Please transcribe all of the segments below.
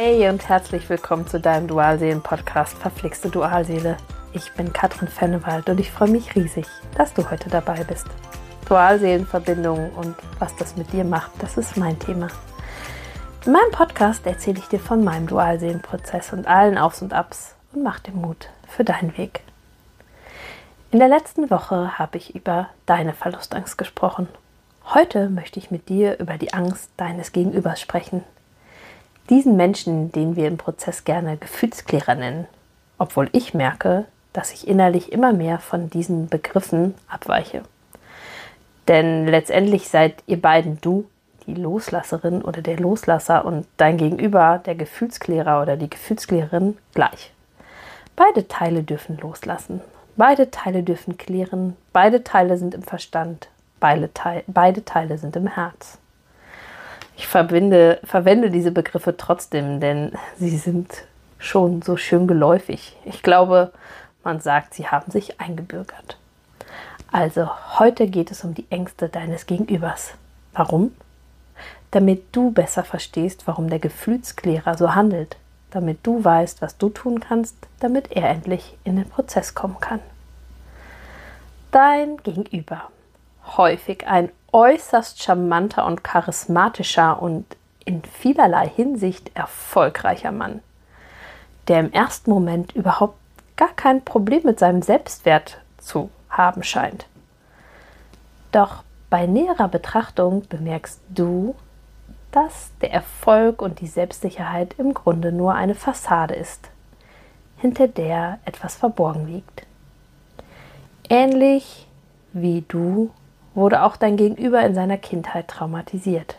Hey und herzlich willkommen zu deinem Dualseelen-Podcast Verflixte Dualseele. Ich bin Katrin Fennewald und ich freue mich riesig, dass du heute dabei bist. Dualseelenverbindungen und was das mit dir macht, das ist mein Thema. In meinem Podcast erzähle ich dir von meinem Dualseelenprozess und allen Aufs und Abs und mach dir Mut für deinen Weg. In der letzten Woche habe ich über deine Verlustangst gesprochen. Heute möchte ich mit dir über die Angst deines Gegenübers sprechen, diesen Menschen, den wir im Prozess gerne Gefühlsklärer nennen, obwohl ich merke, dass ich innerlich immer mehr von diesen Begriffen abweiche. Denn letztendlich seid ihr beiden du, die Loslasserin oder der Loslasser und dein Gegenüber, der Gefühlsklärer oder die Gefühlsklärerin, gleich. Beide Teile dürfen loslassen. Beide Teile dürfen klären. Beide Teile sind im Verstand. Beide, Teile, beide Teile sind im Herz. Ich verbinde, verwende diese Begriffe trotzdem, denn sie sind schon so schön geläufig. Ich glaube, man sagt, sie haben sich eingebürgert. Also, heute geht es um die Ängste deines Gegenübers. Warum? Damit du besser verstehst, warum der Gefühlsklärer so handelt. Damit du weißt, was du tun kannst, damit er endlich in den Prozess kommen kann. Dein Gegenüber. Häufig ein äußerst charmanter und charismatischer und in vielerlei Hinsicht erfolgreicher Mann, der im ersten Moment überhaupt gar kein Problem mit seinem Selbstwert zu haben scheint. Doch bei näherer Betrachtung bemerkst du, dass der Erfolg und die Selbstsicherheit im Grunde nur eine Fassade ist, hinter der etwas verborgen liegt. Ähnlich wie du wurde auch dein Gegenüber in seiner Kindheit traumatisiert.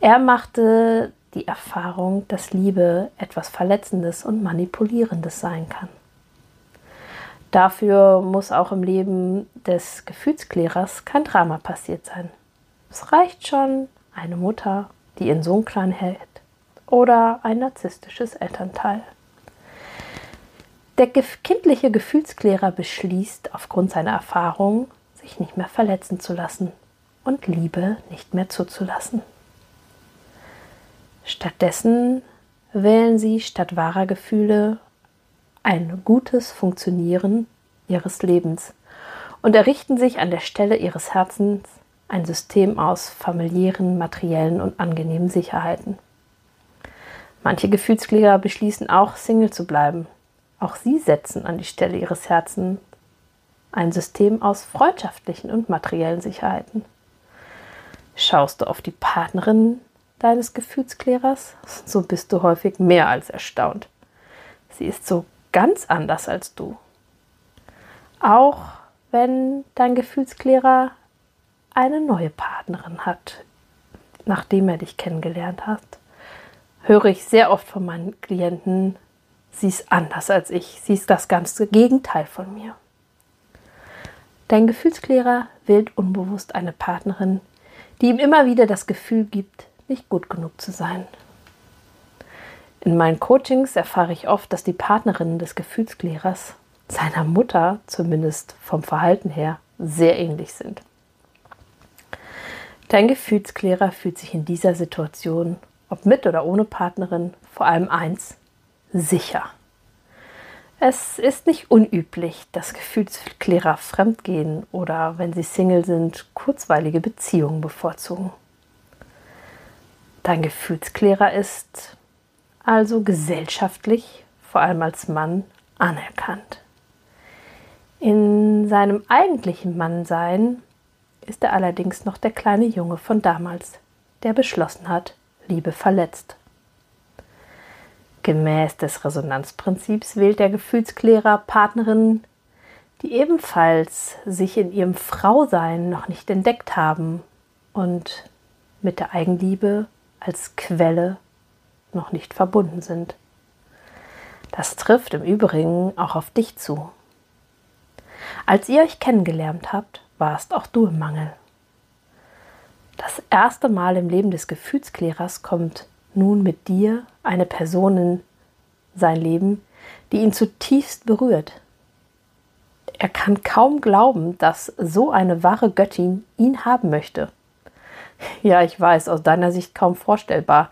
Er machte die Erfahrung, dass Liebe etwas Verletzendes und Manipulierendes sein kann. Dafür muss auch im Leben des Gefühlsklärers kein Drama passiert sein. Es reicht schon eine Mutter, die ihren Sohn klein hält oder ein narzisstisches Elternteil. Der kindliche Gefühlsklärer beschließt aufgrund seiner Erfahrung, sich nicht mehr verletzen zu lassen und Liebe nicht mehr zuzulassen. Stattdessen wählen sie statt wahrer Gefühle ein gutes Funktionieren ihres Lebens und errichten sich an der Stelle ihres Herzens ein System aus familiären, materiellen und angenehmen Sicherheiten. Manche Gefühlskläger beschließen auch, Single zu bleiben. Auch sie setzen an die Stelle ihres Herzens ein System aus freundschaftlichen und materiellen Sicherheiten. Schaust du auf die Partnerin deines Gefühlsklärers, so bist du häufig mehr als erstaunt. Sie ist so ganz anders als du. Auch wenn dein Gefühlsklärer eine neue Partnerin hat, nachdem er dich kennengelernt hat, höre ich sehr oft von meinen Klienten, sie ist anders als ich, sie ist das ganze Gegenteil von mir. Dein Gefühlsklärer wählt unbewusst eine Partnerin, die ihm immer wieder das Gefühl gibt, nicht gut genug zu sein. In meinen Coachings erfahre ich oft, dass die Partnerinnen des Gefühlsklärers seiner Mutter, zumindest vom Verhalten her, sehr ähnlich sind. Dein Gefühlsklärer fühlt sich in dieser Situation, ob mit oder ohne Partnerin, vor allem eins, sicher. Es ist nicht unüblich, dass Gefühlsklärer fremdgehen oder, wenn sie Single sind, kurzweilige Beziehungen bevorzugen. Dein Gefühlsklärer ist also gesellschaftlich, vor allem als Mann, anerkannt. In seinem eigentlichen Mannsein ist er allerdings noch der kleine Junge von damals, der beschlossen hat, Liebe verletzt. Gemäß des Resonanzprinzips wählt der Gefühlsklärer Partnerinnen, die ebenfalls sich in ihrem Frausein noch nicht entdeckt haben und mit der Eigenliebe als Quelle noch nicht verbunden sind. Das trifft im Übrigen auch auf dich zu. Als ihr euch kennengelernt habt, warst auch du im Mangel. Das erste Mal im Leben des Gefühlsklärers kommt nun mit dir eine Person in sein Leben, die ihn zutiefst berührt. Er kann kaum glauben, dass so eine wahre Göttin ihn haben möchte. Ja, ich weiß, aus deiner Sicht kaum vorstellbar,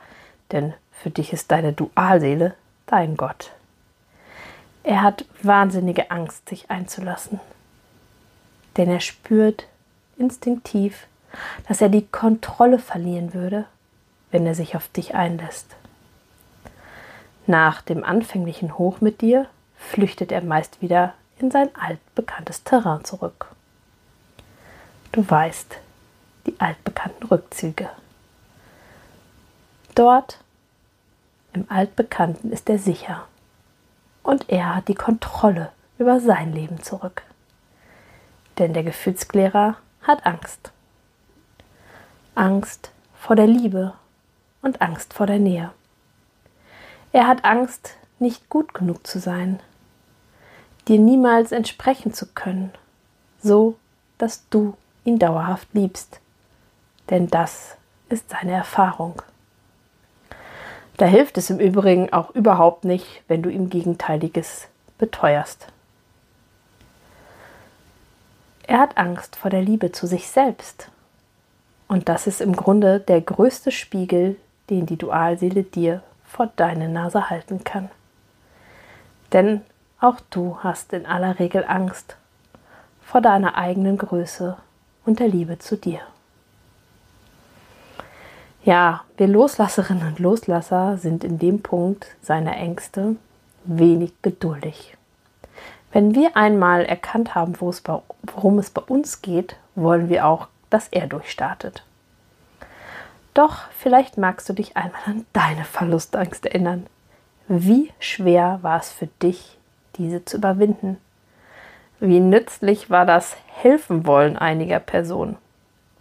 denn für dich ist deine Dualseele dein Gott. Er hat wahnsinnige Angst, sich einzulassen. Denn er spürt instinktiv, dass er die Kontrolle verlieren würde, wenn er sich auf dich einlässt. Nach dem anfänglichen Hoch mit dir flüchtet er meist wieder in sein altbekanntes Terrain zurück. Du weißt, die altbekannten Rückzüge. Dort, im Altbekannten, ist er sicher und er hat die Kontrolle über sein Leben zurück. Denn der Gefühlsklärer hat Angst. Angst vor der Liebe und Angst vor der Nähe. Er hat Angst, nicht gut genug zu sein, dir niemals entsprechen zu können, so dass du ihn dauerhaft liebst. Denn das ist seine Erfahrung. Da hilft es im Übrigen auch überhaupt nicht, wenn du ihm Gegenteiliges beteuerst. Er hat Angst vor der Liebe zu sich selbst. Und das ist im Grunde der größte Spiegel, den die Dualseele dir vor deine Nase halten kann. Denn auch du hast in aller Regel Angst vor deiner eigenen Größe und der Liebe zu dir. Ja, wir Loslasserinnen und Loslasser sind in dem Punkt seiner Ängste wenig geduldig. Wenn wir einmal erkannt haben, worum es bei uns geht, wollen wir auch, dass er durchstartet. Doch vielleicht magst du dich einmal an deine Verlustangst erinnern. Wie schwer war es für dich, diese zu überwinden? Wie nützlich war das Helfen wollen einiger Personen?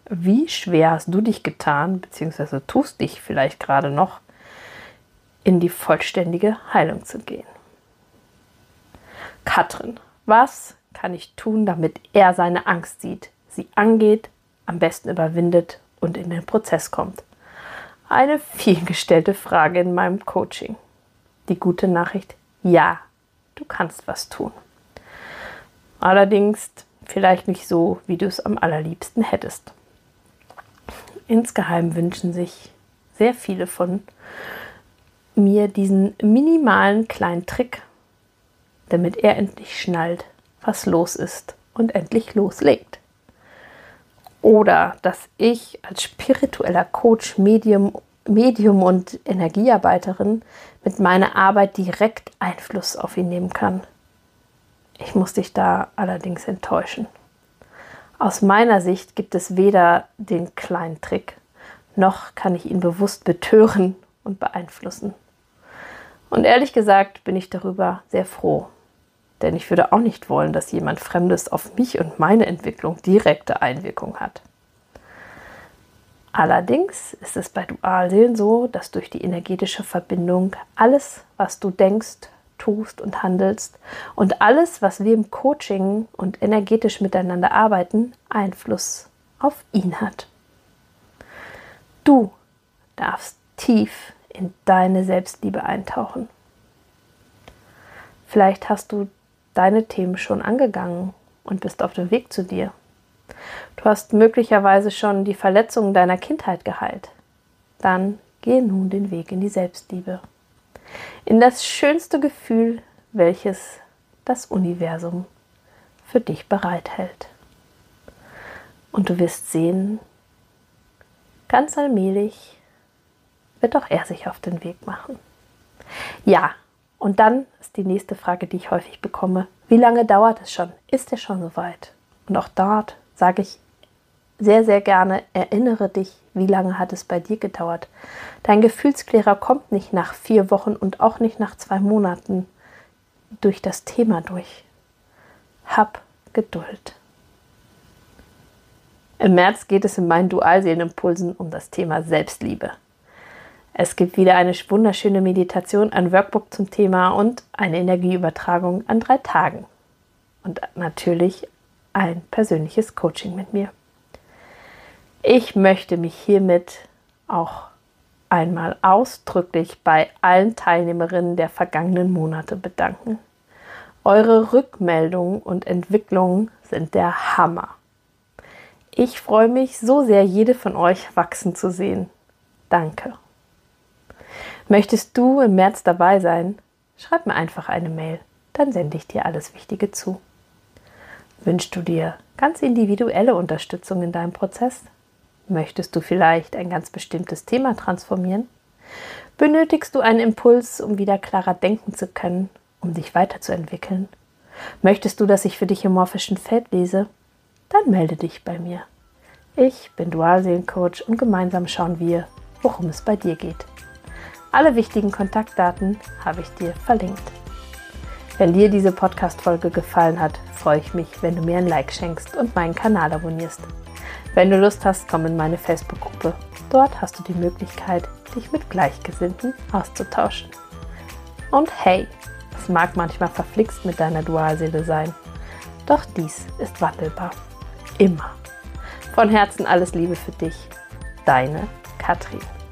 Wie schwer hast du dich getan, beziehungsweise tust dich vielleicht gerade noch, in die vollständige Heilung zu gehen? Katrin, was kann ich tun, damit er seine Angst sieht, sie angeht, am besten überwindet und in den Prozess kommt? Eine vielgestellte Frage in meinem Coaching. Die gute Nachricht, ja, du kannst was tun. Allerdings vielleicht nicht so, wie du es am allerliebsten hättest. Insgeheim wünschen sich sehr viele von mir diesen minimalen kleinen Trick, damit er endlich schnallt, was los ist und endlich loslegt. Oder dass ich als spiritueller Coach, Medium, Medium und Energiearbeiterin mit meiner Arbeit direkt Einfluss auf ihn nehmen kann. Ich muss dich da allerdings enttäuschen. Aus meiner Sicht gibt es weder den kleinen Trick, noch kann ich ihn bewusst betören und beeinflussen. Und ehrlich gesagt bin ich darüber sehr froh, denn ich würde auch nicht wollen, dass jemand Fremdes auf mich und meine Entwicklung direkte Einwirkung hat. Allerdings ist es bei Dualseelen so, dass durch die energetische Verbindung alles, was du denkst, tust und handelst und alles, was wir im Coaching und energetisch miteinander arbeiten, Einfluss auf ihn hat. Du darfst tief in deine Selbstliebe eintauchen. Vielleicht hast du deine Themen schon angegangen und bist auf dem Weg zu dir. Du hast möglicherweise schon die Verletzungen deiner Kindheit geheilt. Dann gehe nun den Weg in die Selbstliebe in das schönste Gefühl, welches das Universum für dich bereithält. Und du wirst sehen, ganz allmählich wird auch er sich auf den Weg machen. Ja, und dann ist die nächste Frage, die ich häufig bekomme, wie lange dauert es schon? Ist er schon soweit? Und auch dort sage ich sehr, sehr gerne, erinnere dich, wie lange hat es bei dir gedauert. Dein Gefühlsklärer kommt nicht nach vier Wochen und auch nicht nach zwei Monaten durch das Thema durch. Hab Geduld. Im März geht es in meinen Dualseelenimpulsen um das Thema Selbstliebe. Es gibt wieder eine wunderschöne Meditation, ein Workbook zum Thema und eine Energieübertragung an drei Tagen. Und natürlich ein persönliches Coaching mit mir. Ich möchte mich hiermit auch einmal ausdrücklich bei allen Teilnehmerinnen der vergangenen Monate bedanken. Eure Rückmeldungen und Entwicklungen sind der Hammer. Ich freue mich so sehr, jede von euch wachsen zu sehen. Danke. Möchtest du im März dabei sein? Schreib mir einfach eine Mail, dann sende ich dir alles Wichtige zu. Wünschst du dir ganz individuelle Unterstützung in deinem Prozess? Möchtest du vielleicht ein ganz bestimmtes Thema transformieren? Benötigst du einen Impuls, um wieder klarer denken zu können, um dich weiterzuentwickeln? Möchtest du, dass ich für dich im morphischen Feld lese? Dann melde dich bei mir. Ich bin Dualseelencoach und gemeinsam schauen wir, worum es bei dir geht. Alle wichtigen Kontaktdaten habe ich dir verlinkt. Wenn dir diese Podcast-Folge gefallen hat, freue ich mich, wenn du mir ein Like schenkst und meinen Kanal abonnierst. Wenn du Lust hast, komm in meine Facebook-Gruppe. Dort hast du die Möglichkeit, dich mit Gleichgesinnten auszutauschen. Und hey, es mag manchmal verflixt mit deiner Dualseele sein, doch dies ist wandelbar. Immer. Von Herzen alles Liebe für dich. Deine Katrin.